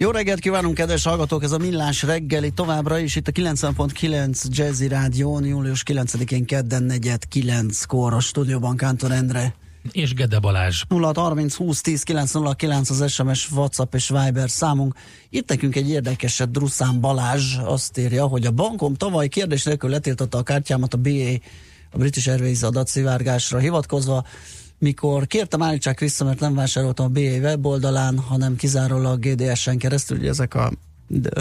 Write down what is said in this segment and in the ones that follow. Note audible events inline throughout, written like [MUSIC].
Jó reggelt kívánunk, kedves hallgatók! Ez a Millás reggeli továbbra is itt a 90.9 Jazzy Rádió, július 9-én kedden 4 kor a stúdióban Kántor Endre. És Gede Balázs. 0 30 20 10 909 az SMS, WhatsApp és Viber számunk. Itt nekünk egy érdekeset Druszán Balázs azt írja, hogy a bankom tavaly kérdés nélkül letiltotta a kártyámat a BA, a British Airways adatszivárgásra hivatkozva, mikor kértem állítsák vissza, mert nem vásároltam a BA weboldalán, hanem kizárólag GDS-en keresztül, ugye ezek a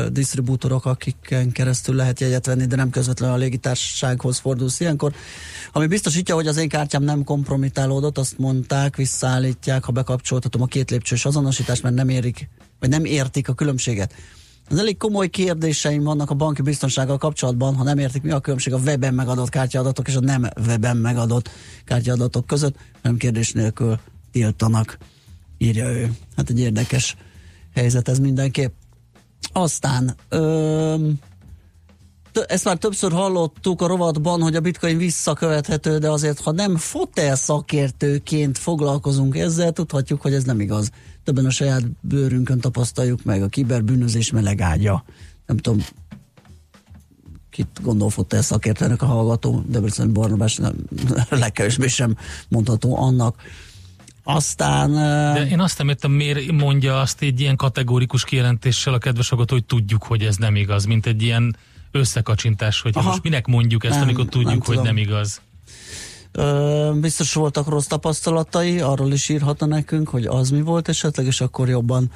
disztribútorok, akiken keresztül lehet jegyet venni, de nem közvetlenül a légitársasághoz fordulsz ilyenkor. Ami biztosítja, hogy az én kártyám nem kompromitálódott, azt mondták, visszaállítják, ha bekapcsoltatom a két lépcsős azonosítást, mert nem érik, vagy nem értik a különbséget. Az elég komoly kérdéseim vannak a banki biztonsággal kapcsolatban, ha nem értik, mi a különbség a weben megadott kártyaadatok és a nem weben megadott kártyaadatok között, nem kérdés nélkül tiltanak, írja ő. Hát egy érdekes helyzet ez mindenképp. Aztán öm, ezt már többször hallottuk a rovatban, hogy a bitcoin visszakövethető, de azért, ha nem fotel szakértőként foglalkozunk ezzel, tudhatjuk, hogy ez nem igaz. Többen a saját bőrünkön tapasztaljuk meg a kiberbűnözés meleg ágya. Nem tudom, kit gondol fotel szakértőnek a hallgató, Debrecen Barnabás nem, [LAUGHS] legkevésbé sem mondható annak. Aztán... De én azt nem értem, miért mondja azt egy ilyen kategórikus kijelentéssel a kedves hallgató, hogy tudjuk, hogy ez nem igaz, mint egy ilyen összekacsintás, hogy Aha. most minek mondjuk ezt, nem, amikor tudjuk, nem hogy nem igaz. Ö, biztos voltak rossz tapasztalatai, arról is írhatna nekünk, hogy az mi volt esetleg, és akkor jobban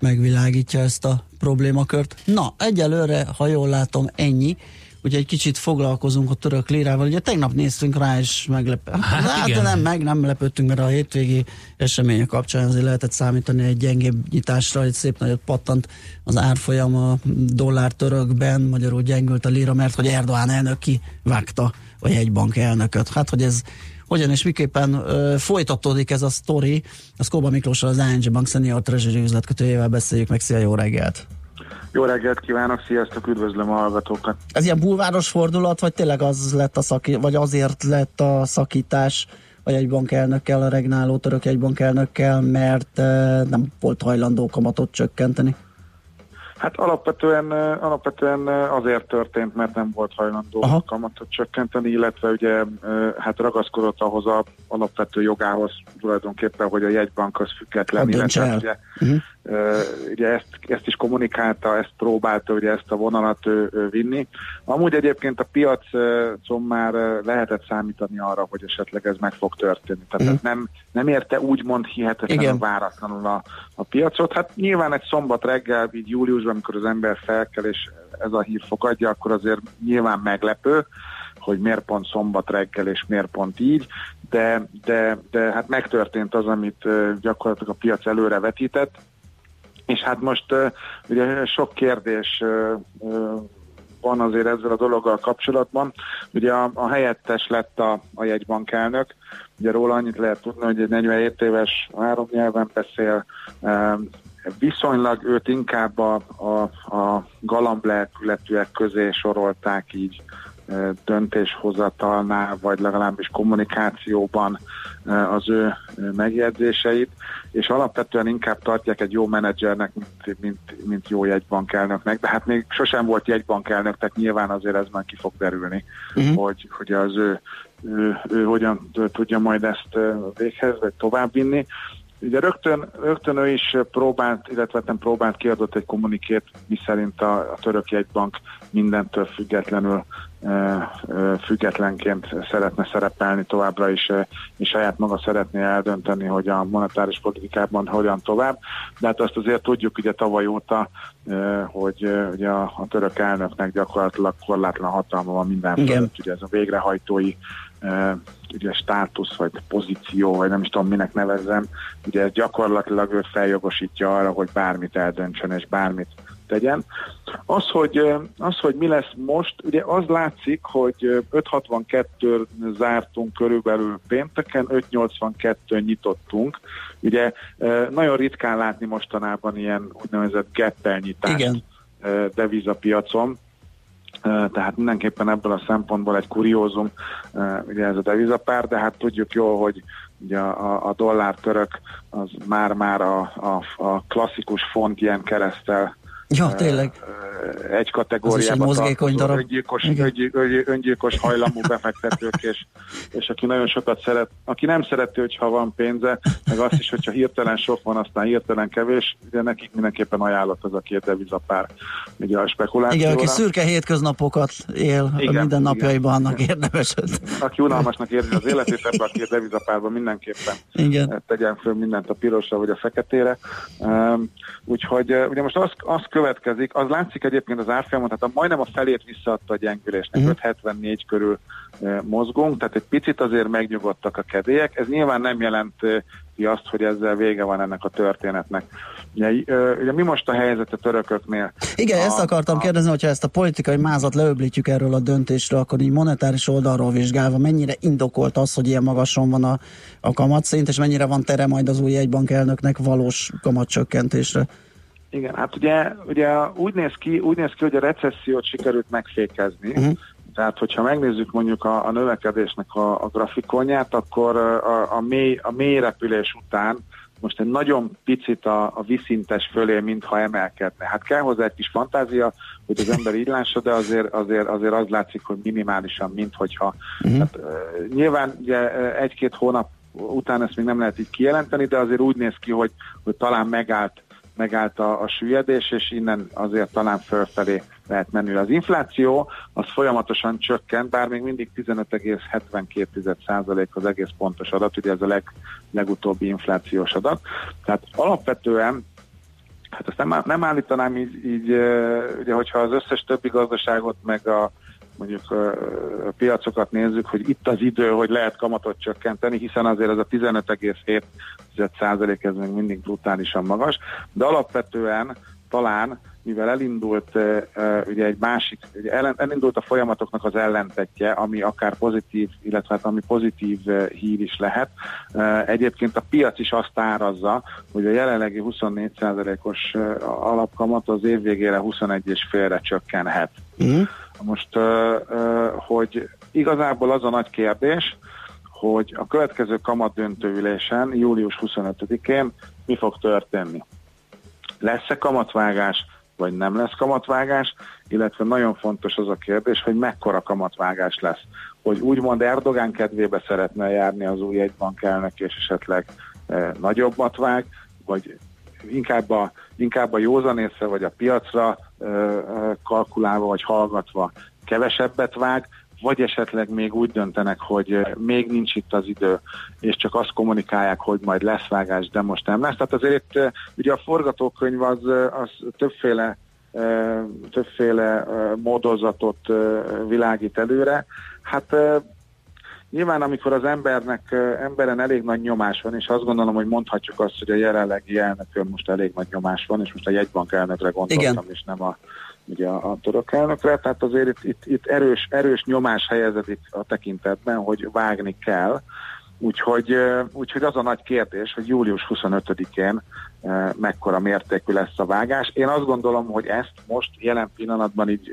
megvilágítja ezt a problémakört. Na, egyelőre, ha jól látom, ennyi. Ugye egy kicsit foglalkozunk a török lírával. Ugye tegnap néztünk rá, és meglepett. Hát, hát igen. nem, meg nem lepődtünk, mert a hétvégi események kapcsán azért lehetett számítani egy gyengébb nyitásra, egy szép nagyot pattant az árfolyam a dollár törökben, magyarul gyengült a lira, mert hogy Erdoğan elnök kivágta a jegybank elnököt. Hát, hogy ez hogyan és miképpen ö, folytatódik ez a sztori, a Szkóba Miklóssal az ING Bank Senior Treasury üzletkötőjével beszéljük meg. Szia, jó reggelt! Jó reggelt kívánok, sziasztok, üdvözlöm a hallgatókat. Ez ilyen bulváros fordulat, vagy tényleg az lett a szaki, vagy azért lett a szakítás a jegybank elnökkel, a regnáló török jegybank elnökkel, mert nem volt hajlandó kamatot csökkenteni? Hát alapvetően, alapvetően azért történt, mert nem volt hajlandó Aha. kamatot csökkenteni, illetve ugye hát ragaszkodott ahhoz a alapvető jogához tulajdonképpen, hogy a jegybank az független, illetve ugye, uh-huh. Ugye ezt, ezt is kommunikálta, ezt próbálta ugye ezt a vonalat ő, ő vinni. Amúgy egyébként a piacon már lehetett számítani arra, hogy esetleg ez meg fog történni. Tehát uh-huh. nem, nem érte úgymond hihetetlenül váratlanul a, a piacot. Hát nyilván egy szombat reggel, így júliusban, amikor az ember felkel, és ez a hír fogadja, akkor azért nyilván meglepő, hogy miért pont szombat reggel, és miért pont így, de, de, de hát megtörtént az, amit gyakorlatilag a piac előre vetített, és hát most ugye sok kérdés van azért ezzel a dologgal kapcsolatban. Ugye a, a helyettes lett a, a jegybankelnök, ugye róla annyit lehet tudni, hogy egy 47 éves három nyelven beszél, viszonylag őt inkább a, a, a galamblelkületűek közé sorolták így döntéshozatalnál, vagy legalábbis kommunikációban az ő megjegyzéseit, és alapvetően inkább tartják egy jó menedzsernek, mint, mint, mint jó jegybankelnöknek, de hát még sosem volt jegybankelnök, tehát nyilván azért ez már ki fog derülni, uh-huh. hogy, hogy az ő, ő, ő hogyan tudja majd ezt véghez, vagy továbbvinni. Ugye rögtön, rögtön ő is próbált, illetve nem próbált, kiadott egy kommunikét, miszerint a, a török jegybank mindentől függetlenül függetlenként szeretne szerepelni továbbra is, és saját maga szeretné eldönteni, hogy a monetáris politikában hogyan tovább. De hát azt azért tudjuk ugye tavaly óta, hogy ugye a, a török elnöknek gyakorlatilag korlátlan hatalma van minden fölött, ugye ez a végrehajtói ugye státusz, vagy pozíció, vagy nem is tudom minek nevezzem, ugye ez gyakorlatilag őt feljogosítja arra, hogy bármit eldöntsön, és bármit tegyen. Az, hogy, az, hogy mi lesz most, ugye az látszik, hogy 562 zártunk körülbelül pénteken, 582 nyitottunk. Ugye nagyon ritkán látni mostanában ilyen úgynevezett geppelnyitást Igen. devizapiacon tehát mindenképpen ebből a szempontból egy kuriózum ugye ez a devizapár, de hát tudjuk jól, hogy ugye a, a dollár török az már-már a, a, a klasszikus font ilyen keresztel Ja, tényleg. Egy kategóriában egy mozgékony darab. Öngyilkos, öngyilkos hajlamú befektetők, és, és aki nagyon sokat szeret, aki nem szereti, hogyha van pénze, meg azt is, hogyha hirtelen sok van, aztán hirtelen kevés, de nekik mindenképpen ajánlott az a két devizapár, ugye a spekulációra. Igen, aki szürke hétköznapokat él igen, minden napjaiban, annak igen. érdemes. Aki unalmasnak érzi az életét, ebben a két devizapárban mindenképpen igen. tegyen föl mindent a pirosra vagy a feketére. Um, úgyhogy ugye most azt, azt következik, az látszik egyébként az árfolyamon, tehát a, majdnem a felét visszaadta a gyengülésnek, uh-huh. 574 körül e, mozgunk, tehát egy picit azért megnyugodtak a kedélyek. Ez nyilván nem jelenti azt, hogy ezzel vége van ennek a történetnek. Ugye, ugye mi most a helyzet a törököknél? Igen, a, ezt akartam a, kérdezni, hogyha ezt a politikai mázat leöblítjük erről a döntésről, akkor így monetáris oldalról vizsgálva mennyire indokolt az, hogy ilyen magason van a, a kamatszint, és mennyire van tere majd az új jegybank elnöknek valós kamatcsökkentésre? Igen, hát ugye, ugye úgy, néz ki, úgy néz ki, hogy a recessziót sikerült megfékezni, uh-huh. Tehát, hogyha megnézzük mondjuk a, a növekedésnek a, a grafikonját, akkor a, a, mély, a mély repülés után most egy nagyon picit a, a viszintes fölé, mintha emelkedne. Hát kell hozzá egy kis fantázia, hogy az ember így lássa, de azért, azért, azért az látszik, hogy minimálisan, minthogyha. Uh-huh. Hát, uh, nyilván ugye egy-két hónap után ezt még nem lehet így kijelenteni, de azért úgy néz ki, hogy, hogy talán megállt megállt a, a süllyedés, és innen azért talán fölfelé lehet menni. Az infláció az folyamatosan csökkent, bár még mindig 15,72% az egész pontos adat, ugye ez a leg, legutóbbi inflációs adat. Tehát alapvetően Hát ezt nem, nem állítanám így, így, ugye, hogyha az összes többi gazdaságot meg a mondjuk a piacokat nézzük, hogy itt az idő, hogy lehet kamatot csökkenteni, hiszen azért ez a 15,7 ez még mindig brutálisan magas, de alapvetően talán mivel elindult ugye egy másik, ugye elindult a folyamatoknak az ellentetje, ami akár pozitív, illetve hát ami pozitív hír is lehet. Egyébként a piac is azt árazza, hogy a jelenlegi 24%-os uh, alapkamat az év végére 21 és félre csökkenhet. Mm. Most, hogy igazából az a nagy kérdés, hogy a következő kamat döntőülésen, július 25-én mi fog történni. Lesz-e kamatvágás, vagy nem lesz kamatvágás, illetve nagyon fontos az a kérdés, hogy mekkora kamatvágás lesz. Hogy úgymond Erdogán kedvébe szeretne járni az új egybank elnök, és esetleg e, nagyobbat vág, vagy inkább a, inkább a józanészre vagy a piacra kalkulálva vagy hallgatva kevesebbet vág, vagy esetleg még úgy döntenek, hogy még nincs itt az idő, és csak azt kommunikálják, hogy majd lesz vágás, de most nem lesz. Tehát azért itt ugye a forgatókönyv az, az többféle többféle módozatot világít előre. Hát Nyilván, amikor az embernek, emberen elég nagy nyomás van, és azt gondolom, hogy mondhatjuk azt, hogy a jelenlegi elnökön most elég nagy nyomás van, és most a jegybank elnökre gondoltam, Igen. és nem a, ugye a, a török elnökre, tehát azért itt, itt, itt erős, erős nyomás helyezedik a tekintetben, hogy vágni kell, Úgyhogy, úgyhogy az a nagy kérdés, hogy július 25-én mekkora mértékű lesz a vágás. Én azt gondolom, hogy ezt most jelen pillanatban így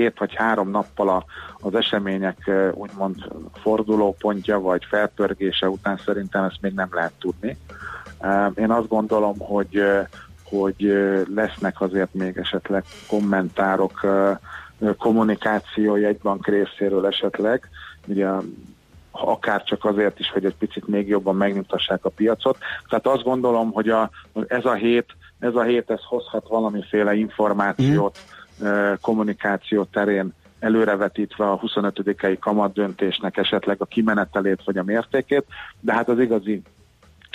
két vagy három nappal az események úgymond fordulópontja vagy felpörgése után szerintem ezt még nem lehet tudni. Én azt gondolom, hogy, hogy lesznek azért még esetleg kommentárok, kommunikáció jegybank részéről esetleg. Ugye akár csak azért is, hogy egy picit még jobban megnyugtassák a piacot. Tehát azt gondolom, hogy a, ez a hét, ez a hét ez hozhat valamiféle információt, mm. Kommunikáció terén előrevetítve a 25-i kamat döntésnek esetleg a kimenetelét vagy a mértékét, de hát az igazi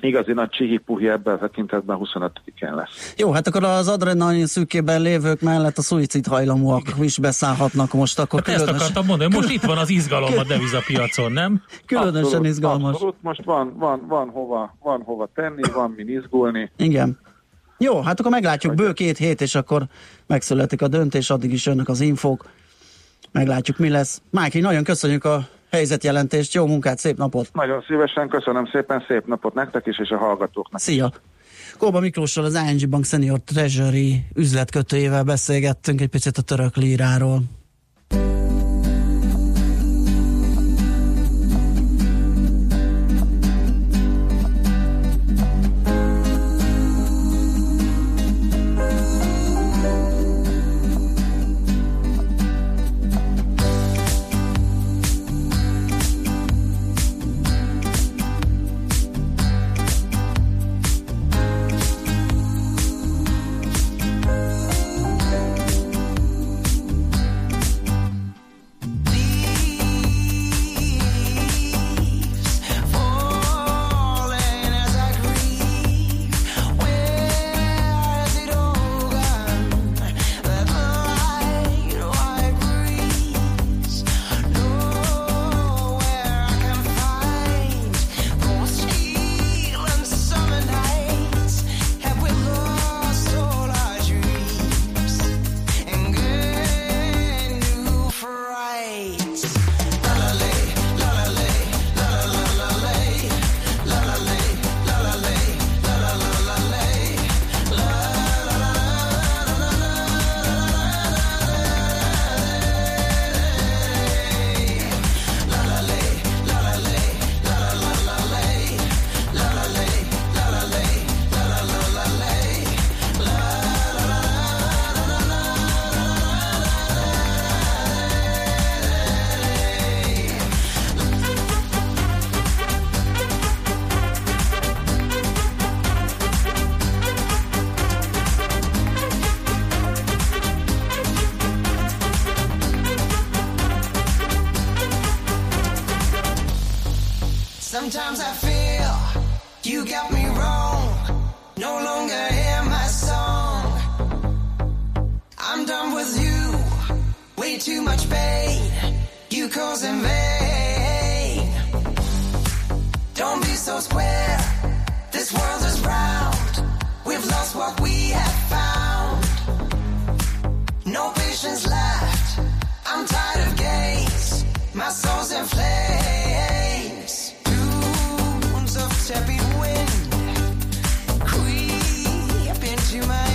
igazi nagy csihi-puhi ebben a tekintetben 25-én lesz. Jó, hát akkor az adrenalin szűkében lévők mellett a szuicid hajlamúak is beszállhatnak most. Akkor hát különös... ezt akartam mondani, most itt van az izgalom a devizapiacon, nem? Különösen abszolút, izgalmas. Abszolút, most van, van, van, hova, van hova tenni, van min izgulni. Igen. Jó, hát akkor meglátjuk, bő két hét, és akkor megszületik a döntés, addig is jönnek az infók. Meglátjuk, mi lesz. Máki, nagyon köszönjük a helyzetjelentést, jó munkát, szép napot! Nagyon szívesen, köszönöm szépen, szép napot nektek is, és a hallgatóknak. Szia! Kóba Miklóssal, az ING Bank Senior Treasury üzletkötőjével beszélgettünk egy picit a török líráról. Sometimes I feel you got me wrong. No longer hear my song. I'm done with you. Way too much pain. You cause in vain. Don't be so square. This world is round. We've lost what we have found. No patience left. I'm tired of games. My soul's in flames tepid wind creep into my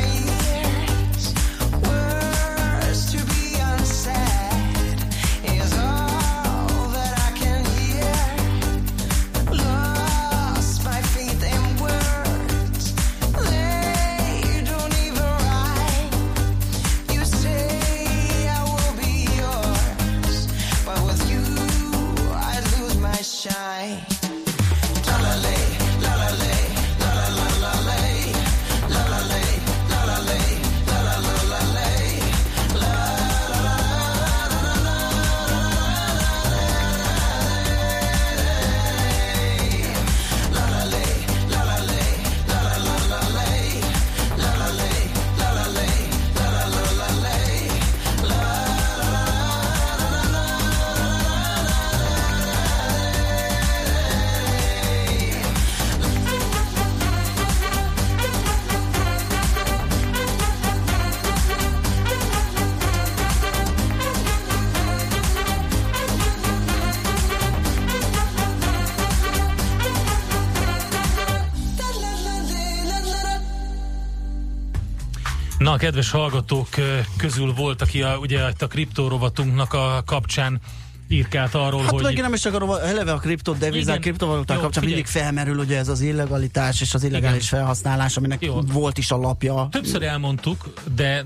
Na, a kedves hallgatók közül volt, aki a, ugye a kriptórovatunknak a kapcsán írkált arról, hát, hogy... Hát nem is csak eleve a kriptodevizák, kriptovaluták kapcsán figyelj. mindig felmerül ugye ez az illegalitás és az illegális Igen. felhasználás, aminek Jó. volt is a lapja. Többször elmondtuk, de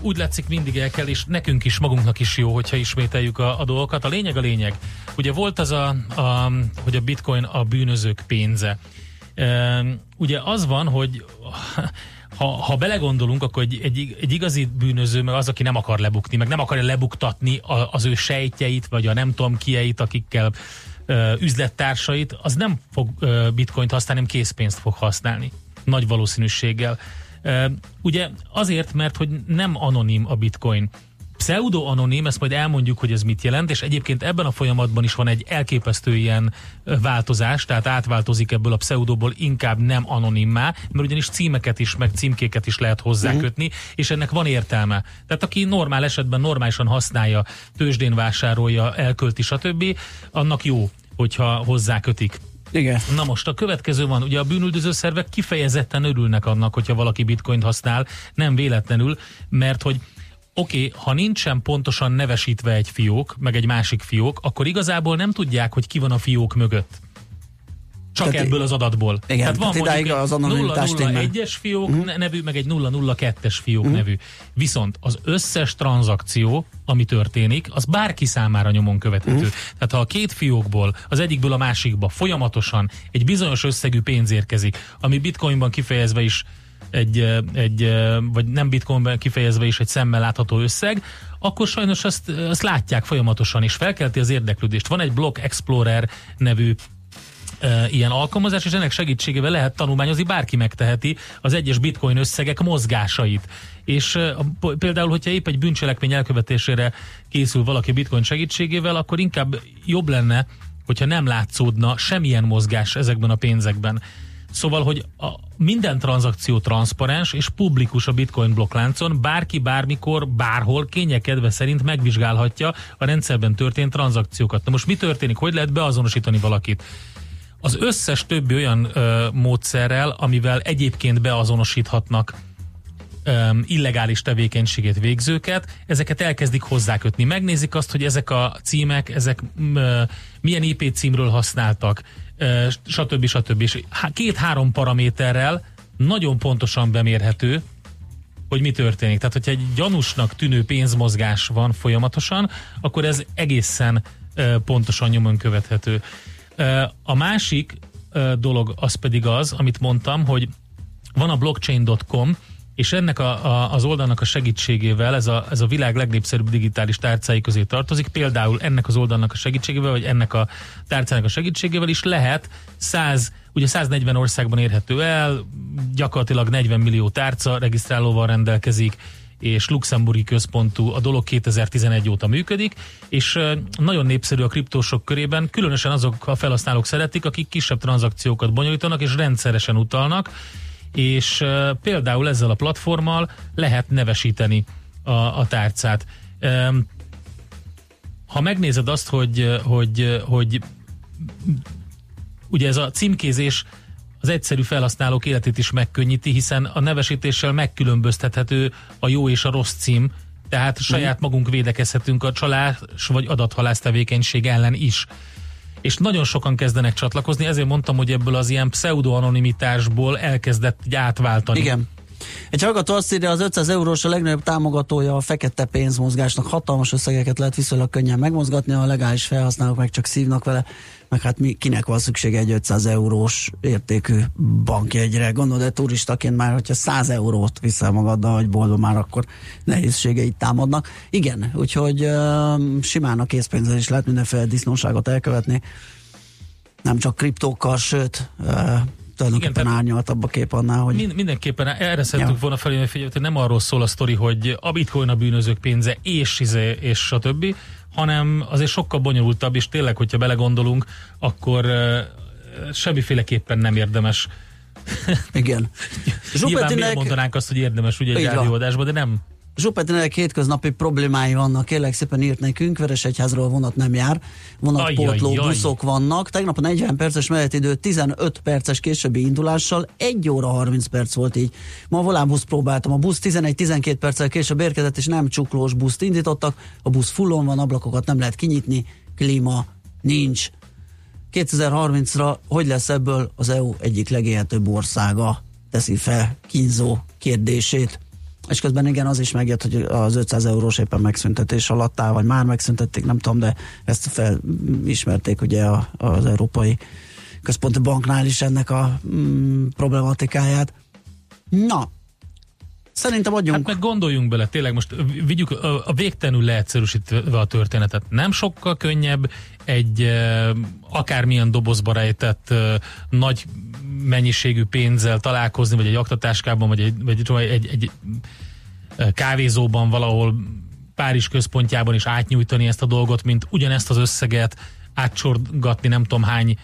úgy látszik mindig el kell, és nekünk is, magunknak is jó, hogyha ismételjük a, a dolgokat. A lényeg a lényeg. Ugye volt az a, a hogy a bitcoin a bűnözők pénze. E, ugye az van, hogy ha, ha belegondolunk, akkor egy, egy, egy igazi bűnöző, meg az, aki nem akar lebukni, meg nem akarja lebuktatni a, az ő sejtjeit, vagy a nem tudom kieit, akikkel ö, üzlettársait, az nem fog ö, bitcoint használni, hanem készpénzt fog használni. Nagy valószínűséggel. Ö, ugye azért, mert hogy nem anonim a bitcoin. Pseudo-anonim, ezt majd elmondjuk, hogy ez mit jelent, és egyébként ebben a folyamatban is van egy elképesztő ilyen változás, tehát átváltozik ebből a pseudóból inkább nem anonimmá, mert ugyanis címeket is, meg címkéket is lehet hozzákötni, uh-huh. és ennek van értelme. Tehát aki normál esetben normálisan használja, tőzsdén vásárolja, elkölti, stb., annak jó, hogyha hozzákötik. Igen. Na most a következő van, ugye a bűnüldöző szervek kifejezetten örülnek annak, hogyha valaki bitcoint használ, nem véletlenül, mert hogy oké, okay, ha nincsen pontosan nevesítve egy fiók, meg egy másik fiók, akkor igazából nem tudják, hogy ki van a fiók mögött. Csak tehát, ebből az adatból. Igen, tehát van tehát mondjuk az 001-es fiók uh-huh. nevű, meg egy 002-es fiók uh-huh. nevű. Viszont az összes tranzakció, ami történik, az bárki számára nyomon követhető. Uh-huh. Tehát ha a két fiókból, az egyikből a másikba folyamatosan egy bizonyos összegű pénz érkezik, ami bitcoinban kifejezve is egy, egy, vagy nem bitcoinban kifejezve is egy szemmel látható összeg, akkor sajnos azt, azt látják folyamatosan, és felkelti az érdeklődést. Van egy Block Explorer nevű ilyen alkalmazás, és ennek segítségével lehet tanulmányozni, bárki megteheti az egyes bitcoin összegek mozgásait. És például, hogyha épp egy bűncselekmény elkövetésére készül valaki bitcoin segítségével, akkor inkább jobb lenne, hogyha nem látszódna semmilyen mozgás ezekben a pénzekben. Szóval, hogy a, minden tranzakció transzparens és publikus a bitcoin blokkláncon, bárki bármikor, bárhol kényekedve szerint megvizsgálhatja a rendszerben történt tranzakciókat. Na most mi történik? Hogy lehet beazonosítani valakit? Az összes többi olyan ö, módszerrel, amivel egyébként beazonosíthatnak illegális tevékenységét végzőket, ezeket elkezdik hozzákötni. Megnézik azt, hogy ezek a címek, ezek milyen IP címről használtak, stb. stb. És két-három paraméterrel nagyon pontosan bemérhető, hogy mi történik. Tehát, hogyha egy gyanúsnak tűnő pénzmozgás van folyamatosan, akkor ez egészen pontosan nyomon követhető. A másik dolog az pedig az, amit mondtam, hogy van a blockchain.com, és ennek a, a, az oldalnak a segítségével ez a, ez a világ legnépszerűbb digitális tárcái közé tartozik, például ennek az oldalnak a segítségével, vagy ennek a tárcának a segítségével is lehet 100, ugye 140 országban érhető el, gyakorlatilag 40 millió tárca regisztrálóval rendelkezik, és luxemburgi központú, a dolog 2011 óta működik, és nagyon népszerű a kriptósok körében, különösen azok a felhasználók szeretik, akik kisebb tranzakciókat bonyolítanak és rendszeresen utalnak, és például ezzel a platformmal lehet nevesíteni a, a tárcát. Ha megnézed azt, hogy, hogy, hogy ugye ez a címkézés az egyszerű felhasználók életét is megkönnyíti, hiszen a nevesítéssel megkülönböztethető a jó és a rossz cím, tehát saját magunk védekezhetünk a csalás vagy adathalász tevékenység ellen is és nagyon sokan kezdenek csatlakozni, ezért mondtam, hogy ebből az ilyen pseudo-anonimitásból elkezdett átváltani. Igen. Egy hallgató azt írja, az 500 eurós a legnagyobb támogatója a fekete pénzmozgásnak. Hatalmas összegeket lehet viszonylag könnyen megmozgatni, a legális felhasználók meg csak szívnak vele meg hát mi, kinek van szüksége egy 500 eurós értékű bankjegyre. Gondolod, de turistaként már, hogyha 100 eurót viszel magaddal, hogy boldog már, akkor nehézségeit támadnak. Igen, úgyhogy uh, simán a készpénzzel is lehet mindenféle disznóságot elkövetni. Nem csak kriptókkal, sőt, tulajdonképpen Igen, árnyaltabb a kép annál, hogy... Mind, mindenképpen erre szeretünk ja. volna felé, hogy nem arról szól a sztori, hogy a bitcoin a bűnözők pénze, és, izé, és stb., hanem azért sokkal bonyolultabb, és tényleg, hogyha belegondolunk, akkor uh, semmiféleképpen nem érdemes igen. [LAUGHS] Nyilván miért mondanánk azt, hogy érdemes ugye egy rádióadásban, de nem. Zsupetinek hétköznapi problémái vannak, kérlek szépen írt nekünk, Veresegyházról vonat nem jár, vonatpótló buszok vannak. Tegnap a 40 perces menetidő 15 perces későbbi indulással 1 óra 30 perc volt így. Ma a volánbusz próbáltam, a busz 11-12 perccel később érkezett, és nem csuklós buszt indítottak, a busz fullon van, ablakokat nem lehet kinyitni, klíma nincs. 2030-ra hogy lesz ebből az EU egyik legélhetőbb országa? Teszi fel kínzó kérdését. És közben igen, az is megjött, hogy az 500 eurós éppen megszüntetés alatt áll, vagy már megszüntették, nem tudom, de ezt felismerték ugye az Európai Központi Banknál is ennek a mm, problematikáját. Na, Szerintem adjunk. Hát meg gondoljunk bele, tényleg most vigyük a, végtelenül leegyszerűsítve a történetet. Nem sokkal könnyebb egy akármilyen dobozba rejtett nagy mennyiségű pénzzel találkozni, vagy egy aktatáskában, vagy egy, vagy egy, egy, egy kávézóban valahol Párizs központjában is átnyújtani ezt a dolgot, mint ugyanezt az összeget átsorgatni nem tudom hány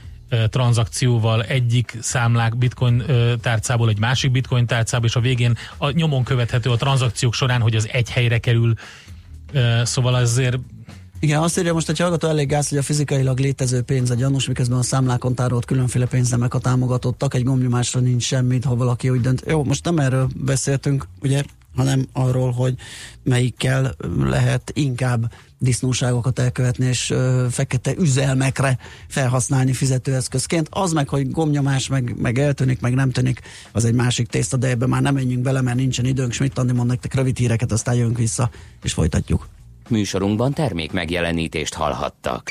tranzakcióval egyik számlák bitcoin tárcából egy másik bitcoin tárcába, és a végén a nyomon követhető a tranzakciók során, hogy az egy helyre kerül. Szóval azért igen, azt írja most, hogy hallgató elég gáz, hogy a fizikailag létező pénz a gyanús, miközben a számlákon tárolt különféle pénznemek a támogatottak, egy gombnyomásra nincs semmit, ha valaki úgy dönt. Jó, most nem erről beszéltünk, ugye, hanem arról, hogy melyikkel lehet inkább disznóságokat elkövetni, és ö, fekete üzelmekre felhasználni fizetőeszközként. Az meg, hogy gomnyomás meg, meg eltűnik, meg nem tűnik, az egy másik tészta, de ebbe már nem menjünk bele, mert nincsen időnk. Schmidt Andi mond nektek rövid híreket, aztán jönk vissza, és folytatjuk. Műsorunkban termék megjelenítést hallhattak.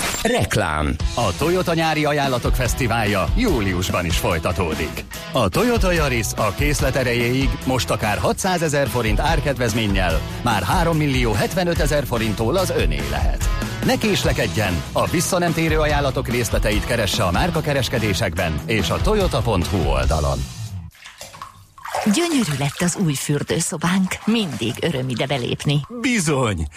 Reklám. A Toyota nyári ajánlatok fesztiválja júliusban is folytatódik. A Toyota Yaris a készlet erejéig most akár 600 ezer forint árkedvezménnyel, már 3 millió 75 ezer forinttól az öné lehet. Ne késlekedjen! A visszanemtérő ajánlatok részleteit keresse a márkakereskedésekben és a toyota.hu oldalon. Gyönyörű lett az új fürdőszobánk. Mindig öröm ide belépni. Bizony!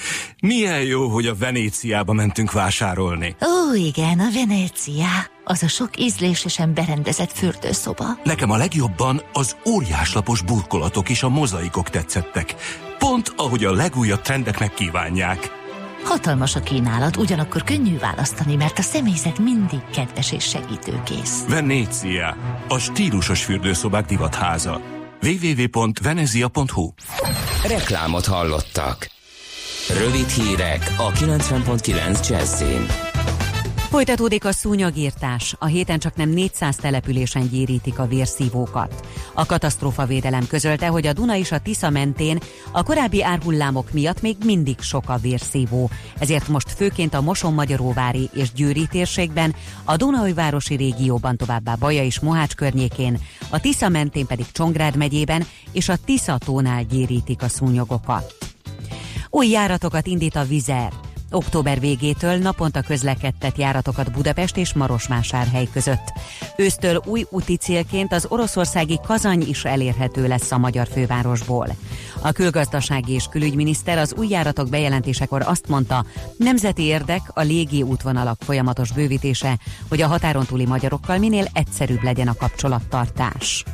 Milyen jó, hogy a Venéciába mentünk vásárolni. Ó, igen, a Venécia. Az a sok ízlésesen berendezett fürdőszoba. Nekem a legjobban az óriáslapos burkolatok és a mozaikok tetszettek. Pont ahogy a legújabb trendeknek kívánják. Hatalmas a kínálat, ugyanakkor könnyű választani, mert a személyzet mindig kedves és segítőkész. Venécia, a stílusos fürdőszobák divatháza www.venezia.hu Reklámot hallottak. Rövid hírek a 90.9 Jazzin. Folytatódik a szúnyagírtás. A héten csak nem 400 településen gyérítik a vérszívókat. A katasztrófavédelem közölte, hogy a Duna és a Tisza mentén a korábbi árhullámok miatt még mindig sok a vérszívó. Ezért most főként a Moson-Magyaróvári és Győri térségben, a Dunaújvárosi régióban továbbá Baja és Mohács környékén, a Tisza mentén pedig Csongrád megyében és a Tisza tónál gyérítik a szúnyogokat. Új járatokat indít a Vizer. Október végétől naponta közlekedtet járatokat Budapest és Marosvásárhely között. Ősztől új úti célként az oroszországi Kazany is elérhető lesz a magyar fővárosból. A külgazdasági és külügyminiszter az új járatok bejelentésekor azt mondta, nemzeti érdek a légi útvonalak folyamatos bővítése, hogy a határon túli magyarokkal minél egyszerűbb legyen a kapcsolattartás.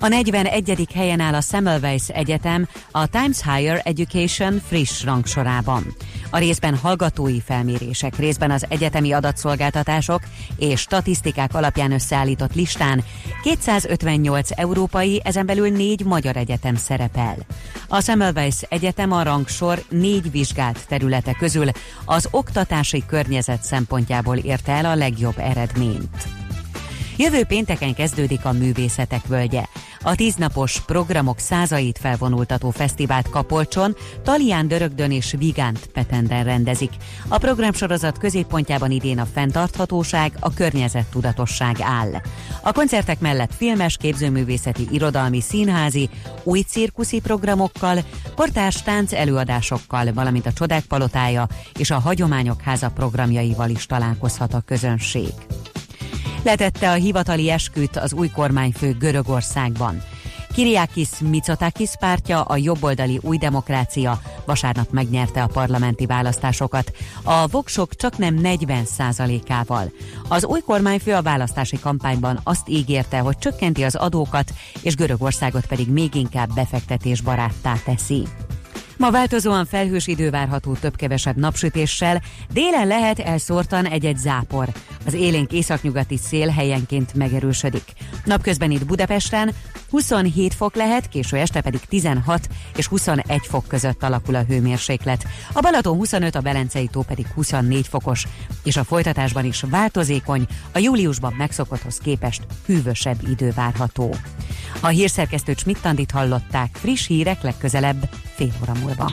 A 41. helyen áll a Semmelweis Egyetem a Times Higher Education friss rangsorában. A részben hallgatói felmérések, részben az egyetemi adatszolgáltatások és statisztikák alapján összeállított listán 258 európai, ezen belül négy magyar egyetem szerepel. A Semmelweis Egyetem a rangsor négy vizsgált területe közül az oktatási környezet szempontjából érte el a legjobb eredményt. Jövő pénteken kezdődik a Művészetek Völgye. A tíznapos programok százait felvonultató fesztivált Kapolcson, Talián Dörögdön és Vigánt Petenden rendezik. A programsorozat középpontjában idén a fenntarthatóság, a környezettudatosság áll. A koncertek mellett filmes, képzőművészeti, irodalmi, színházi, új cirkuszi programokkal, portás tánc előadásokkal, valamint a Csodák Palotája és a Hagyományok Háza programjaival is találkozhat a közönség letette a hivatali esküt az új kormányfő Görögországban. Kiriakis Mitsotakis pártja, a jobboldali új demokrácia vasárnap megnyerte a parlamenti választásokat. A voksok csak nem 40 ával Az új kormányfő a választási kampányban azt ígérte, hogy csökkenti az adókat, és Görögországot pedig még inkább befektetésbaráttá teszi. Ma változóan felhős idő várható több-kevesebb napsütéssel, délen lehet elszórtan egy-egy zápor. Az élénk északnyugati szél helyenként megerősödik. Napközben itt Budapesten 27 fok lehet, késő este pedig 16 és 21 fok között alakul a hőmérséklet. A Balaton 25, a Belencei tó pedig 24 fokos, és a folytatásban is változékony, a júliusban megszokotthoz képest hűvösebb idő várható. A hírszerkesztő Csmittandit hallották, friss hírek legközelebb fél óra múlva.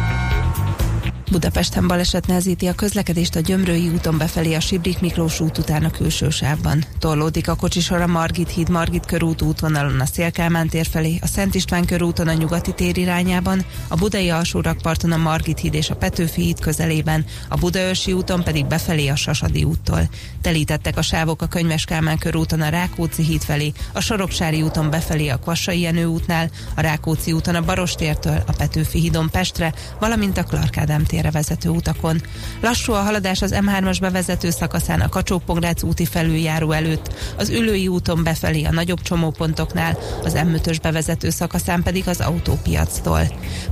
Budapesten baleset nehezíti a közlekedést a Gyömrői úton befelé a Sibrik Miklós út után a külső sávban. Torlódik a kocsisor a Margit híd Margit körút útvonalon a Szélkálmán tér felé, a Szent István körúton a nyugati tér irányában, a Budai alsórakparton a Margit híd és a Petőfi híd közelében, a Budaörsi úton pedig befelé a Sasadi úttól. Telítettek a sávok a Könyves Kálmán körúton a Rákóczi híd felé, a Soroksári úton befelé a Kvassai Jenő útnál, a Rákóczi úton a Barostértől, a Petőfi hídon Pestre, valamint a Clark Ádám térre vezető utakon. Lassú a haladás az M3-as bevezető szakaszán a kacsó úti felüljáró előtt, az Ülői úton befelé a nagyobb csomópontoknál, az M5-ös bevezető szakaszán pedig az autópiactól.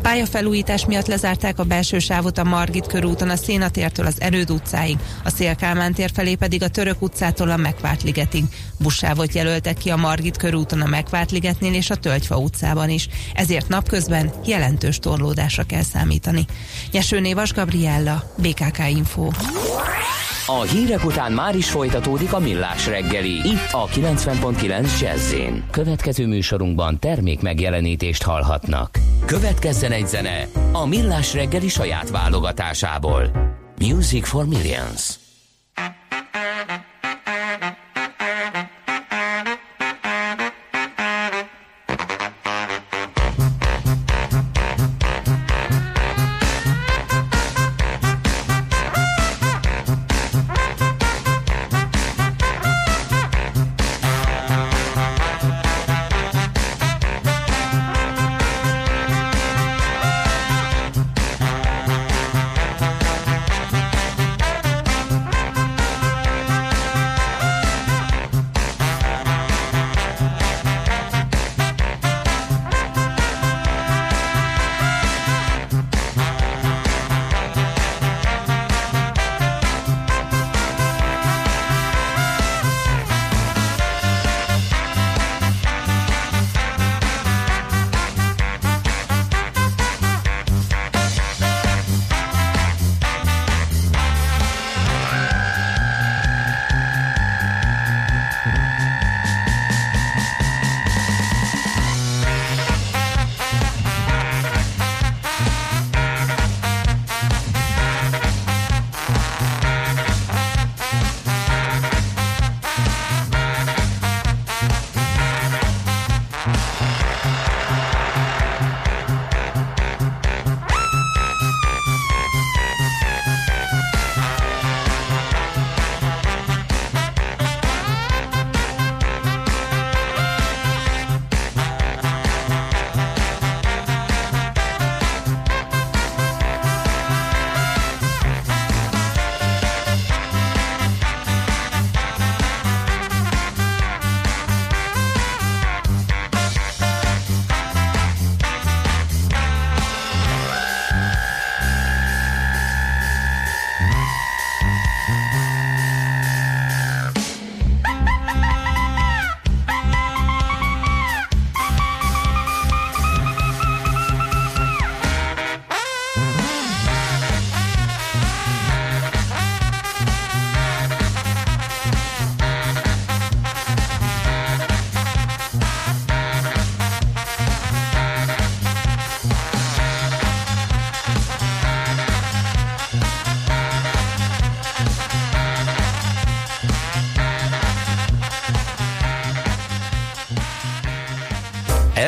Pályafelújítás miatt lezárták a belső sávot a Margit körúton a Szénatértől az Erőd utcáig, a Szélkálmán tér felé pedig a Török utcától a Megvárt ligetig. Buszsávot jelöltek ki a Margit körúton a Megvárt ligetnél és a Tölgyfa utcában is, ezért napközben jelentős torlódásra kell számítani. Nyesőné Vas Gabriella, BKK Info. A hírek után már is folytatódik a millás reggeli, itt a 90.9 jazz Következő műsorunkban termék megjelenítést hallhatnak. Következzen egy zene a millás reggeli saját válogatásából. Music for Millions.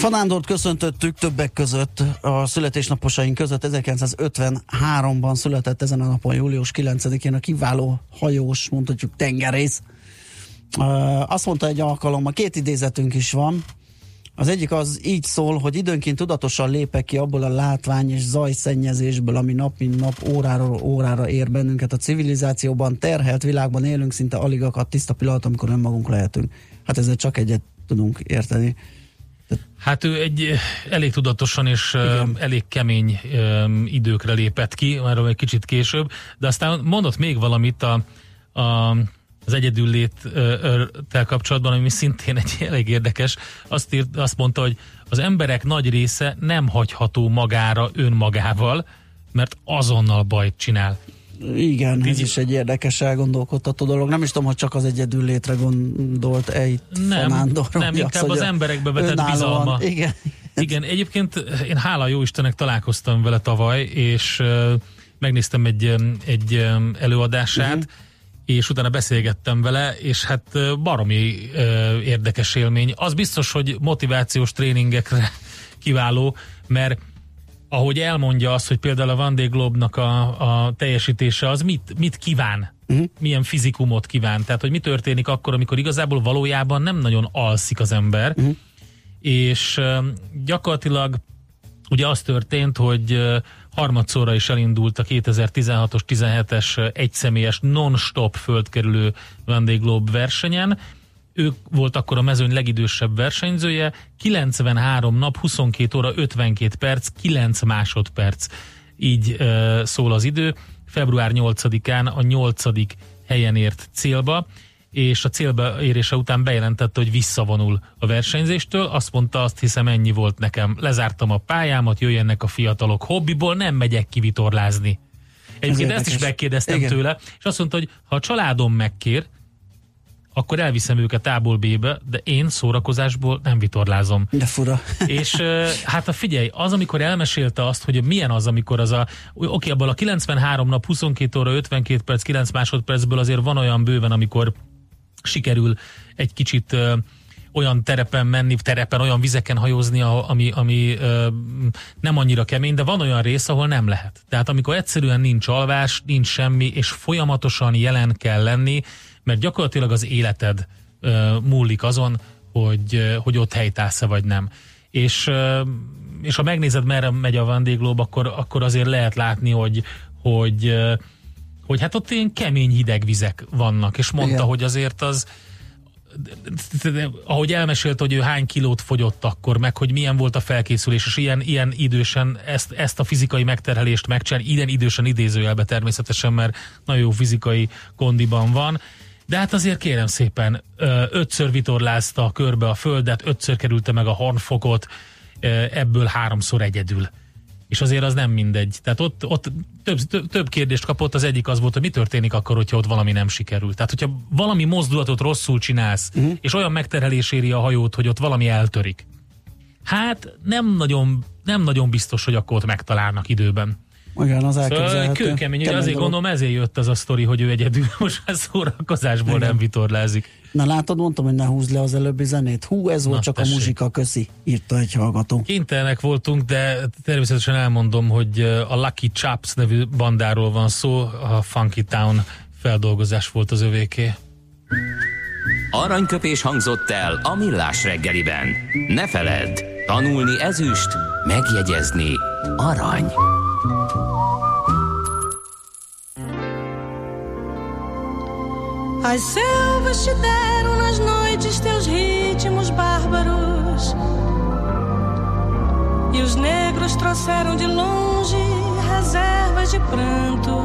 Fanándort köszöntöttük többek között a születésnaposaink között. 1953-ban született ezen a napon, július 9-én a kiváló hajós, mondhatjuk tengerész. Azt mondta egy alkalommal, két idézetünk is van. Az egyik az így szól, hogy időnként tudatosan lépek ki abból a látvány és zajszennyezésből, ami nap mint nap óráról órára ér bennünket a civilizációban, terhelt világban élünk, szinte alig akad tiszta pillanat, amikor önmagunk lehetünk. Hát ezzel csak egyet tudunk érteni. Hát ő egy elég tudatosan és Igen. elég kemény um, időkre lépett ki, már egy kicsit később, de aztán mondott még valamit a, a az egyedül léttel kapcsolatban, ami szintén egy [LAUGHS] elég érdekes, azt, írt, azt mondta, hogy az emberek nagy része nem hagyható magára önmagával, mert azonnal bajt csinál. Igen, ez is egy érdekes elgondolkodtató dolog. Nem is tudom, hogy csak az egyedül létre gondolt-e itt Nem, Fanándor, nem inkább az, az emberekbe vetett bizalma. Igen. Igen, egyébként én hála jó Istennek találkoztam vele tavaly, és megnéztem egy, egy előadását, uh-huh. és utána beszélgettem vele, és hát baromi érdekes élmény. Az biztos, hogy motivációs tréningekre [LAUGHS] kiváló, mert ahogy elmondja azt, hogy például a Van Globe-nak a, a teljesítése az mit, mit kíván, uh-huh. milyen fizikumot kíván, tehát hogy mi történik akkor, amikor igazából valójában nem nagyon alszik az ember, uh-huh. és gyakorlatilag ugye az történt, hogy harmadszorra is elindult a 2016-os, 17-es egyszemélyes non-stop földkerülő Van Globe versenyen, ő volt akkor a mezőny legidősebb versenyzője, 93 nap, 22 óra, 52 perc, 9 másodperc. Így uh, szól az idő. Február 8-án a 8. helyen ért célba, és a célba érése után bejelentette, hogy visszavonul a versenyzéstől. Azt mondta, azt hiszem ennyi volt nekem. Lezártam a pályámat, jöjjenek a fiatalok. Hobbiból nem megyek kivitorlázni. Egyébként ezt is megkérdeztem Igen. tőle, és azt mondta, hogy ha a családom megkér, akkor elviszem őket A-ból B-be, de én szórakozásból nem vitorlázom. De fura. [LAUGHS] És hát a figyelj, az, amikor elmesélte azt, hogy milyen az, amikor az a, oké, abból a 93 nap, 22 óra, 52 perc, 9 másodpercből azért van olyan bőven, amikor sikerül egy kicsit ö, olyan terepen menni, terepen, olyan vizeken hajózni, ami, ami ö, nem annyira kemény, de van olyan rész, ahol nem lehet. Tehát amikor egyszerűen nincs alvás, nincs semmi, és folyamatosan jelen kell lenni, mert gyakorlatilag az életed múlik azon, hogy, hogy ott helytállsz vagy nem. És, és ha megnézed, merre megy a vendéglób, akkor, akkor azért lehet látni, hogy, hogy, hogy hát ott ilyen kemény hideg vizek vannak, és mondta, Igen. hogy azért az ahogy elmesélt, hogy ő hány kilót fogyott akkor, meg hogy milyen volt a felkészülés, és ilyen, ilyen idősen ezt, ezt a fizikai megterhelést megcsinálni, ilyen idősen idézőjelbe természetesen, mert nagyon jó fizikai kondiban van, de hát azért kérem szépen, ötször vitorlázta körbe a földet, ötször kerülte meg a hornfokot, ebből háromszor egyedül. És azért az nem mindegy. Tehát ott, ott több, több, több kérdést kapott, az egyik az volt, hogy mi történik akkor, hogyha ott valami nem sikerül. Tehát, hogyha valami mozdulatot rosszul csinálsz, uh-huh. és olyan megterhelés éri a hajót, hogy ott valami eltörik. Hát nem nagyon, nem nagyon biztos, hogy akkor ott megtalálnak időben. Igen, az szóval kőkemény, azért dolog. gondolom ezért jött az a sztori, hogy ő egyedül [LAUGHS] most a szórakozásból Igen. nem vitorlázik. Na látod, mondtam, hogy ne húzd le az előbbi zenét. Hú, ez volt Na, csak tessék. a muzsika, köszi, írta egy hallgató. Kénytelenek voltunk, de természetesen elmondom, hogy a Lucky Chaps nevű bandáról van szó, a Funky Town feldolgozás volt az övéké. Aranyköpés hangzott el a millás reggeliben. Ne feledd, tanulni ezüst, megjegyezni arany. As selvas te deram nas noites teus ritmos bárbaros. E os negros trouxeram de longe reservas de pranto.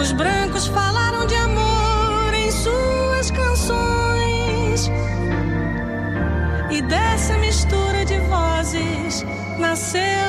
Os brancos falaram de amor em suas dessa mistura de vozes nasceu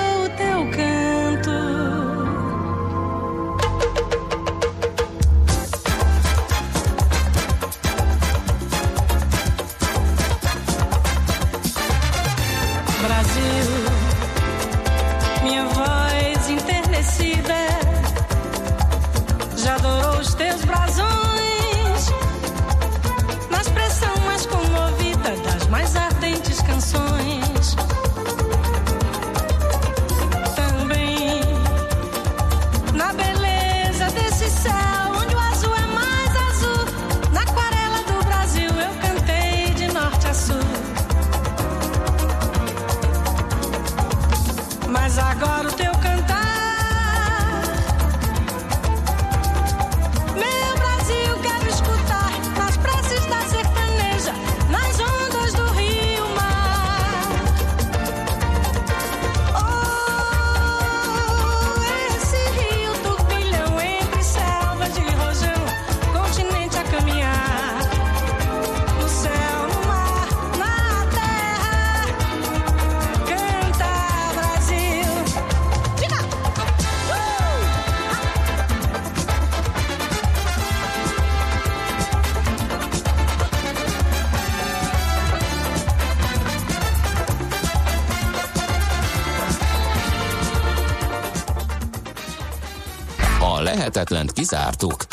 kizártuk.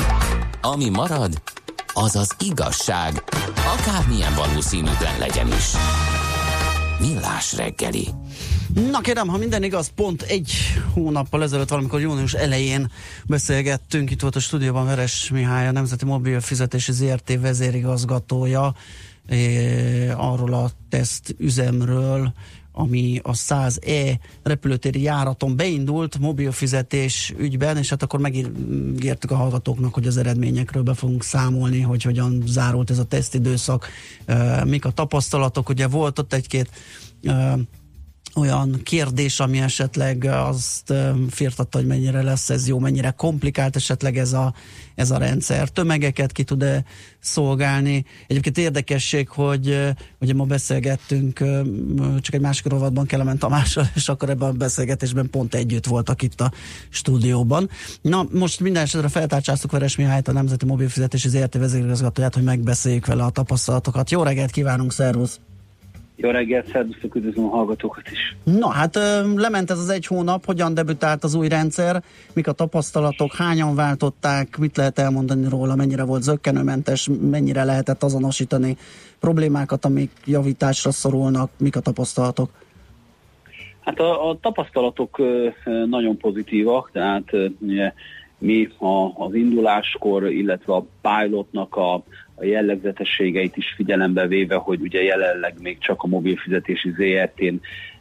Ami marad, az az igazság, akármilyen valószínűtlen legyen is. Millás reggeli. Na kérem, ha minden igaz, pont egy hónappal ezelőtt, valamikor június elején beszélgettünk, itt volt a stúdióban Veres Mihály, a Nemzeti Mobil Fizetési ZRT vezérigazgatója, arról a teszt üzemről, ami a 100E repülőtéri járaton beindult mobil fizetés ügyben, és hát akkor megígértük a hallgatóknak, hogy az eredményekről be fogunk számolni, hogy hogyan zárult ez a tesztidőszak, mik a tapasztalatok, ugye volt ott egy-két olyan kérdés, ami esetleg azt firtatta, hogy mennyire lesz ez jó, mennyire komplikált esetleg ez a, ez a rendszer. Tömegeket ki tud-e szolgálni. Egyébként érdekesség, hogy ugye ma beszélgettünk, csak egy másik rovatban Kelemen Tamással, és akkor ebben a beszélgetésben pont együtt voltak itt a stúdióban. Na, most minden esetre feltárcsáztuk Veres Mihályt, a Nemzeti Mobilfizetési ZRT vezérigazgatóját, hogy megbeszéljük vele a tapasztalatokat. Jó reggelt kívánunk, szervusz! Jó reggelt, szervusztok, üdvözlöm a hallgatókat is. Na hát lement ez az egy hónap, hogyan debütált az új rendszer, mik a tapasztalatok, hányan váltották, mit lehet elmondani róla, mennyire volt zöggenőmentes, mennyire lehetett azonosítani problémákat, amik javításra szorulnak, mik a tapasztalatok? Hát a, a tapasztalatok nagyon pozitívak, tehát mi a, az induláskor, illetve a pilotnak a a jellegzetességeit is figyelembe véve, hogy ugye jelenleg még csak a mobilfizetési ZRT-n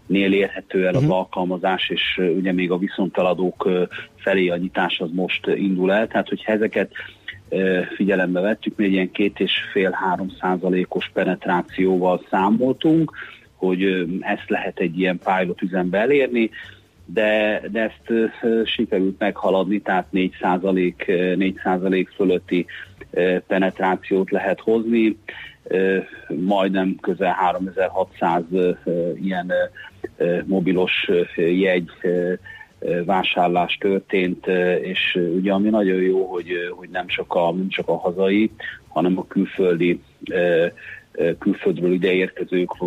nél érhető el az uh-huh. alkalmazás, és ugye még a viszontaladók felé a nyitás az most indul el. Tehát, hogyha ezeket figyelembe vettük, még ilyen két és fél három százalékos penetrációval számoltunk, hogy ezt lehet egy ilyen pilot üzembe elérni, de, de ezt sikerült meghaladni, tehát 4 százalék, 4 százalék fölötti penetrációt lehet hozni, majdnem közel 3600 ilyen mobilos jegy vásárlás történt, és ugye ami nagyon jó, hogy, hogy nem, csak a, nem csak a hazai, hanem a külföldi külföldről ide érkezők,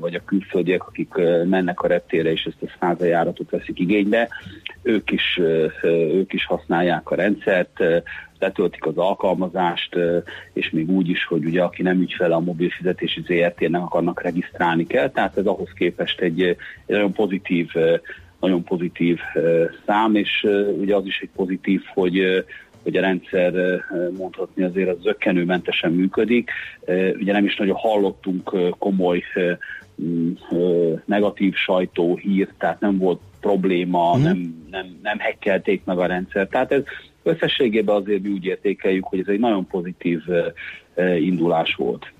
vagy a külföldiek, akik mennek a reptére, és ezt a százajáratot veszik igénybe, ők is, ők is használják a rendszert, letöltik az alkalmazást, és még úgy is, hogy ugye aki nem ügyfele a mobil fizetési ZRT-nek akarnak regisztrálni kell, tehát ez ahhoz képest egy, egy nagyon pozitív nagyon pozitív szám, és ugye az is egy pozitív, hogy hogy a rendszer mondhatni azért az zöggenőmentesen működik. Ugye nem is nagyon hallottunk komoly negatív sajtó hír, tehát nem volt probléma, mm. nem, nem, nem hekkelték meg a rendszer. Tehát ez összességében azért mi úgy értékeljük, hogy ez egy nagyon pozitív indulás volt.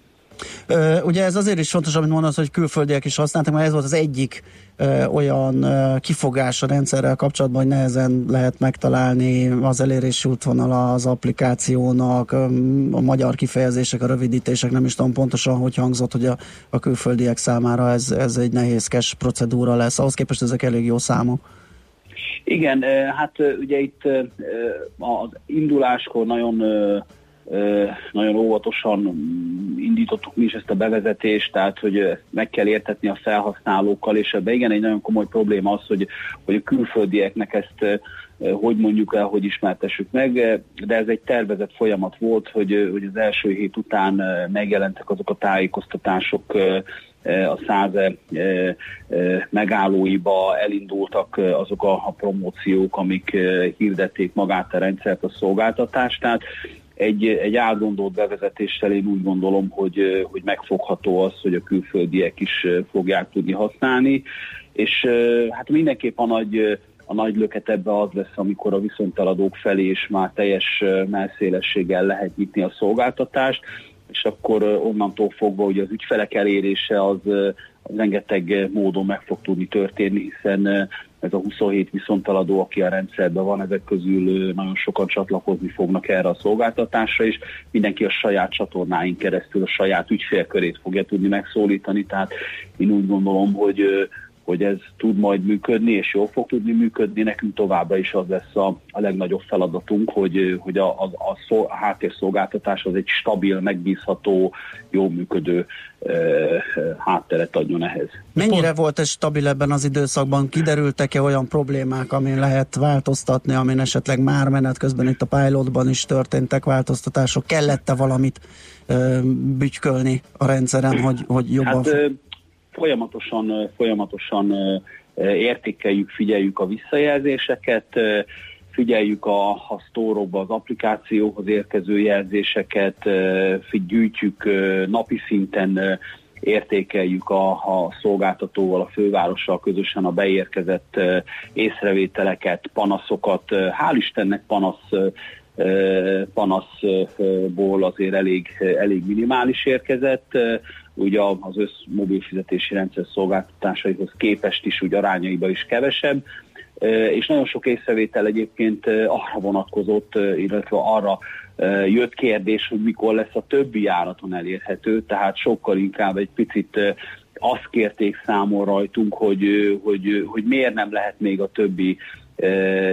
Ugye ez azért is fontos, amit mondasz, hogy külföldiek is használtak, mert ez volt az egyik olyan kifogás a rendszerrel kapcsolatban, hogy nehezen lehet megtalálni az elérési útvonala az applikációnak, a magyar kifejezések, a rövidítések, nem is tudom pontosan, hogy hangzott, hogy a, a külföldiek számára ez, ez egy nehézkes procedúra lesz. Ahhoz képest ezek elég jó számok. Igen, hát ugye itt az induláskor nagyon nagyon óvatosan indítottuk mi is ezt a bevezetést, tehát hogy meg kell értetni a felhasználókkal, és ebben igen egy nagyon komoly probléma az, hogy, hogy a külföldieknek ezt hogy mondjuk el, hogy ismertessük meg, de ez egy tervezett folyamat volt, hogy, hogy az első hét után megjelentek azok a tájékoztatások a száze megállóiba elindultak azok a, a promóciók, amik hirdették magát a rendszert, a szolgáltatást. Tehát egy, egy átgondolt bevezetéssel én úgy gondolom, hogy, hogy megfogható az, hogy a külföldiek is fogják tudni használni, és hát mindenképp a nagy a nagy löket ebbe az lesz, amikor a viszontaladók felé is már teljes melszélességgel lehet nyitni a szolgáltatást, és akkor onnantól fogva, hogy az ügyfelek elérése az, az rengeteg módon meg fog tudni történni, hiszen ez a 27 viszontaladó, aki a rendszerben van, ezek közül nagyon sokan csatlakozni fognak erre a szolgáltatásra, és mindenki a saját csatornáin keresztül a saját ügyfélkörét fogja tudni megszólítani, tehát én úgy gondolom, hogy hogy ez tud majd működni, és jól fog tudni működni. Nekünk továbbra is az lesz a, a legnagyobb feladatunk, hogy, hogy a, a, a, szol, a háttérszolgáltatás az egy stabil, megbízható, jó működő e, hátteret adjon ehhez. Mennyire volt ez stabil ebben az időszakban? Kiderültek-e olyan problémák, amin lehet változtatni, amin esetleg már menet közben itt a pilotban is történtek változtatások? Kellett-e valamit e, bütykölni a rendszeren, hogy, hogy jobban... Hát, folyamatosan, folyamatosan értékeljük, figyeljük a visszajelzéseket, figyeljük a, a sztórokba az applikációhoz érkező jelzéseket, gyűjtjük napi szinten, értékeljük a, a szolgáltatóval, a fővárossal közösen a beérkezett észrevételeket, panaszokat. Hál' Istennek panasz panaszból azért elég, elég minimális érkezett ugye az össz mobil fizetési rendszer szolgáltatásaihoz képest is úgy arányaiba is kevesebb, és nagyon sok észrevétel egyébként arra vonatkozott, illetve arra jött kérdés, hogy mikor lesz a többi járaton elérhető, tehát sokkal inkább egy picit azt kérték számon rajtunk, hogy, hogy, hogy miért nem lehet még a többi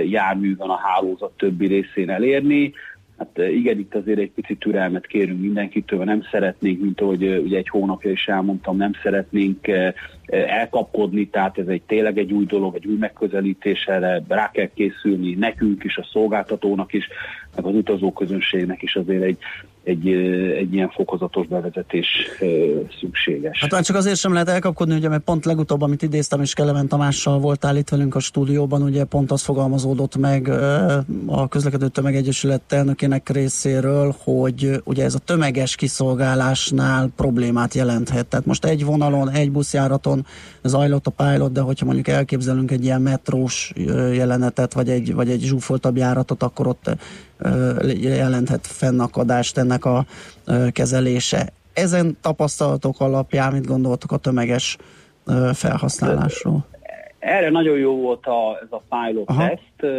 járműven a hálózat többi részén elérni. Hát igen, itt azért egy picit türelmet kérünk mindenkitől, nem szeretnénk, mint ahogy ugye egy hónapja is elmondtam, nem szeretnénk elkapkodni, tehát ez egy tényleg egy új dolog, egy új megközelítés, erre rá kell készülni nekünk is, a szolgáltatónak is, meg az utazóközönségnek is azért egy, egy, egy ilyen fokozatos bevezetés szükséges. Hát már csak azért sem lehet elkapkodni, ugye, mert pont legutóbb, amit idéztem, és Kelemen Tamással voltál itt velünk a stúdióban, ugye pont az fogalmazódott meg a közlekedő tömegegyesület elnökének részéről, hogy ugye ez a tömeges kiszolgálásnál problémát jelenthet. Tehát most egy vonalon, egy buszjáraton zajlott a pilot, de hogyha mondjuk elképzelünk egy ilyen metrós jelenetet, vagy egy, vagy egy zsúfoltabb járatot, akkor ott jelenthet fennakadást ennek a kezelése. Ezen tapasztalatok alapján mit gondoltok a tömeges felhasználásról? Erre nagyon jó volt a, ez a pilot Aha. teszt,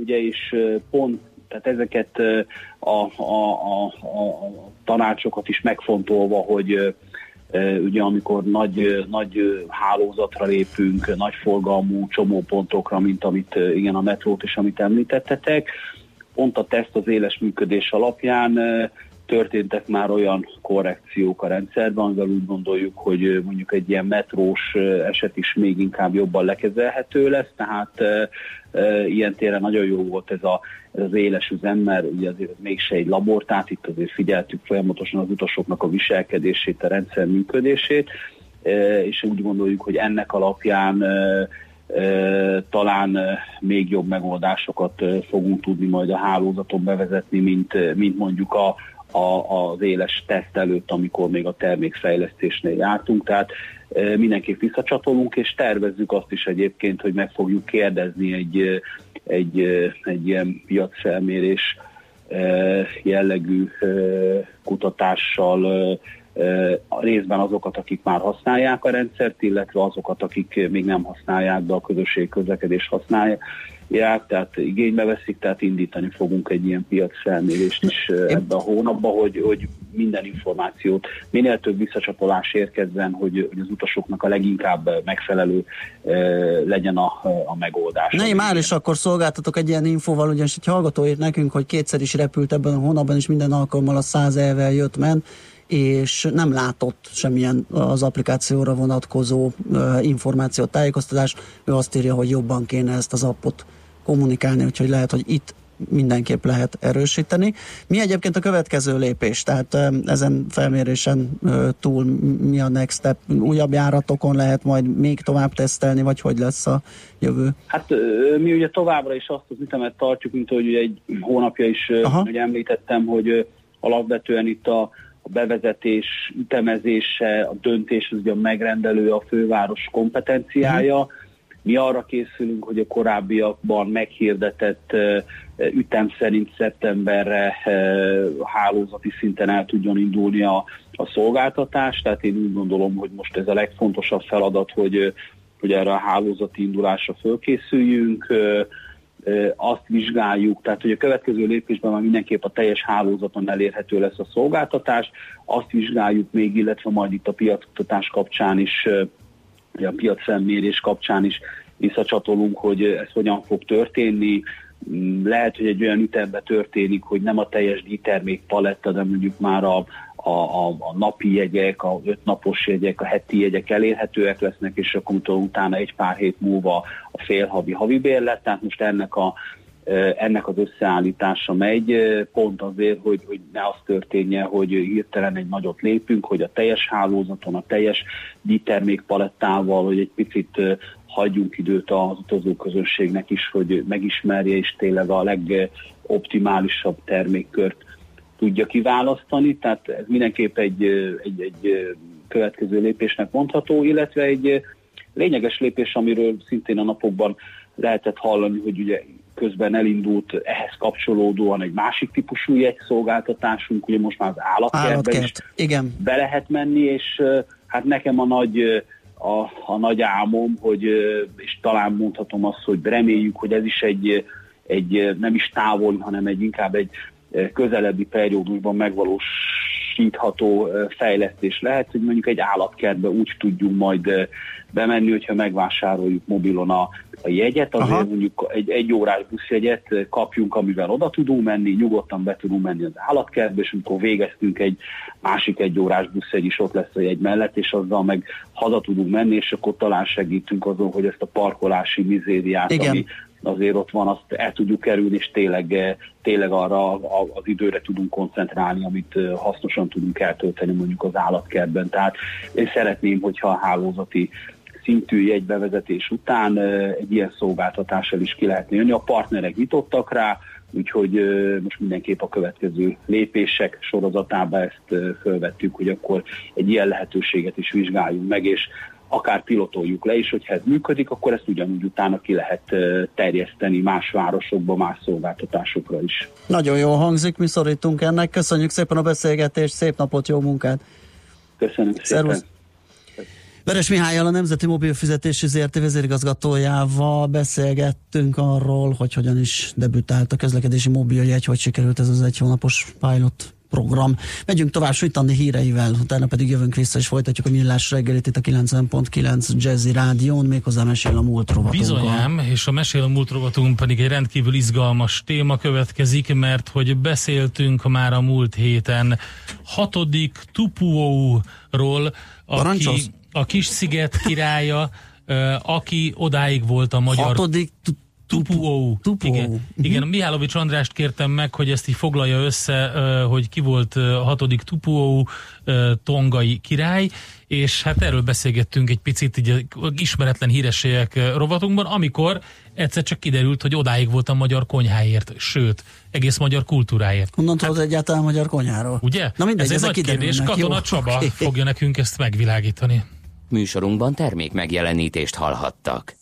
ugye is pont tehát ezeket a, a, a, a tanácsokat is megfontolva, hogy ugye amikor nagy, nagy hálózatra lépünk, nagy forgalmú csomópontokra, mint amit igen a metrót is, amit említettetek, pont a teszt az éles működés alapján történtek már olyan korrekciók a rendszerben, amivel úgy gondoljuk, hogy mondjuk egy ilyen metrós eset is még inkább jobban lekezelhető lesz, tehát ilyen téren nagyon jó volt ez, a, ez az éles üzem, mert ugye azért ez mégse egy labor, tehát itt azért figyeltük folyamatosan az utasoknak a viselkedését, a rendszer működését, és úgy gondoljuk, hogy ennek alapján talán még jobb megoldásokat fogunk tudni majd a hálózaton bevezetni, mint, mint mondjuk a, a, az éles teszt előtt, amikor még a termékfejlesztésnél jártunk. Tehát mindenképp visszacsatolunk, és tervezzük azt is egyébként, hogy meg fogjuk kérdezni egy, egy, egy ilyen piacfelmérés jellegű kutatással részben azokat, akik már használják a rendszert, illetve azokat, akik még nem használják, de a közösség közlekedés használják, tehát igénybe veszik, tehát indítani fogunk egy ilyen piacfelmérést is ebbe a hónapba, hogy, hogy minden információt, minél több visszacsatolás érkezzen, hogy, hogy az utasoknak a leginkább megfelelő legyen a, a megoldás. Ne, már is akkor szolgáltatok egy ilyen infóval, ugyanis egy hallgató írt nekünk, hogy kétszer is repült ebben a hónapban, és minden alkalommal a 100 elvel jött ment, és nem látott semmilyen az applikációra vonatkozó információt, tájékoztatást. Ő azt írja, hogy jobban kéne ezt az appot kommunikálni, úgyhogy lehet, hogy itt mindenképp lehet erősíteni. Mi egyébként a következő lépés? Tehát ezen felmérésen túl mi a next step? Újabb járatokon lehet majd még tovább tesztelni, vagy hogy lesz a jövő? Hát mi ugye továbbra is azt az ütemet tartjuk, mint hogy ugye egy hónapja is ugye említettem, hogy alapvetően itt a a bevezetés, ütemezése, a döntés az ugye a megrendelő, a főváros kompetenciája. Mi arra készülünk, hogy a korábbiakban meghirdetett ütem szerint szeptemberre hálózati szinten el tudjon indulni a, a szolgáltatás, tehát én úgy gondolom, hogy most ez a legfontosabb feladat, hogy, hogy erre a hálózati indulásra fölkészüljünk, azt vizsgáljuk, tehát hogy a következő lépésben már mindenképp a teljes hálózaton elérhető lesz a szolgáltatás, azt vizsgáljuk még, illetve majd itt a piacutatás kapcsán is a piacfelmérés kapcsán is visszacsatolunk, hogy ez hogyan fog történni. Mm, lehet, hogy egy olyan ütemben történik, hogy nem a teljes díjtermék paletta, de mondjuk már a, a, a, a napi jegyek, a ötnapos jegyek, a heti jegyek elérhetőek lesznek, és akkor utána egy pár hét múlva a félhavi havi bérlet, tehát most ennek a ennek az összeállítása megy, pont azért, hogy, hogy ne az történjen, hogy hirtelen egy nagyot lépünk, hogy a teljes hálózaton, a teljes díjtermékpalettával, hogy egy picit hagyjunk időt az utazóközönségnek is, hogy megismerje és tényleg a legoptimálisabb termékkört tudja kiválasztani, tehát ez mindenképp egy, egy, egy következő lépésnek mondható, illetve egy lényeges lépés, amiről szintén a napokban lehetett hallani, hogy ugye közben elindult ehhez kapcsolódóan egy másik típusú jegyszolgáltatásunk, ugye most már az állatkertben Állatkert. is Igen. be lehet menni, és hát nekem a nagy, a, a nagy álmom, hogy, és talán mondhatom azt, hogy reméljük, hogy ez is egy, egy nem is távoli, hanem egy inkább egy közelebbi periódusban megvalósítható fejlesztés lehet, hogy mondjuk egy állatkertbe úgy tudjunk majd bemenni, hogyha megvásároljuk mobilon a, a jegyet, azért Aha. mondjuk egy, egy órás buszjegyet kapjunk, amivel oda tudunk menni, nyugodtan be tudunk menni az állatkertbe, és amikor végeztünk egy másik egy órás buszjegy is ott lesz a jegy mellett, és azzal meg haza tudunk menni, és akkor talán segítünk azon, hogy ezt a parkolási mizériát, Igen. ami azért ott van, azt el tudjuk kerülni, és tényleg, tényleg arra az időre tudunk koncentrálni, amit hasznosan tudunk eltölteni mondjuk az állatkertben. Tehát én szeretném, hogyha a hálózati szintű jegybevezetés után egy ilyen szolgáltatással is ki lehetne jönni. A partnerek nyitottak rá, úgyhogy most mindenképp a következő lépések sorozatába ezt fölvettük, hogy akkor egy ilyen lehetőséget is vizsgáljunk meg, és akár pilotoljuk le, és hogyha ez működik, akkor ezt ugyanúgy utána ki lehet terjeszteni más városokba, más szolgáltatásokra is. Nagyon jó hangzik, mi szorítunk ennek. Köszönjük szépen a beszélgetést, szép napot, jó munkát! Köszönöm szépen! Szervusz. Veres Mihályal, a Nemzeti Mobilfizetési ZRT vezérigazgatójával beszélgettünk arról, hogy hogyan is debütált a közlekedési mobiljegy, hogy sikerült ez az egy hónapos pilot program. Megyünk tovább Sütandi híreivel, utána pedig jövünk vissza és folytatjuk a millás reggelit itt a 90.9 Jazzy Rádión, méghozzá mesél a múlt rovatunkkal. Bizonyám, és a mesél a múlt rovatunk pedig egy rendkívül izgalmas téma következik, mert hogy beszéltünk már a múlt héten hatodik Tupuou-ról, aki a kis sziget királya, aki odáig volt a magyar... Hatodik Tupuou. Tupuou. Igen, uh-huh. igen, Mihálovics Andrást kértem meg, hogy ezt így foglalja össze, hogy ki volt a hatodik Tupuou tongai király, és hát erről beszélgettünk egy picit így ismeretlen hírességek rovatunkban, amikor egyszer csak kiderült, hogy odáig volt a magyar konyháért, sőt, egész magyar kultúráért. Honnan hát, tudod egyáltalán magyar konyháról? Ugye? Na mindegy, ez egy nagy kérdés, Katona Jó, Csaba okay. fogja nekünk ezt megvilágítani. Műsorunkban termék megjelenítést hallhattak.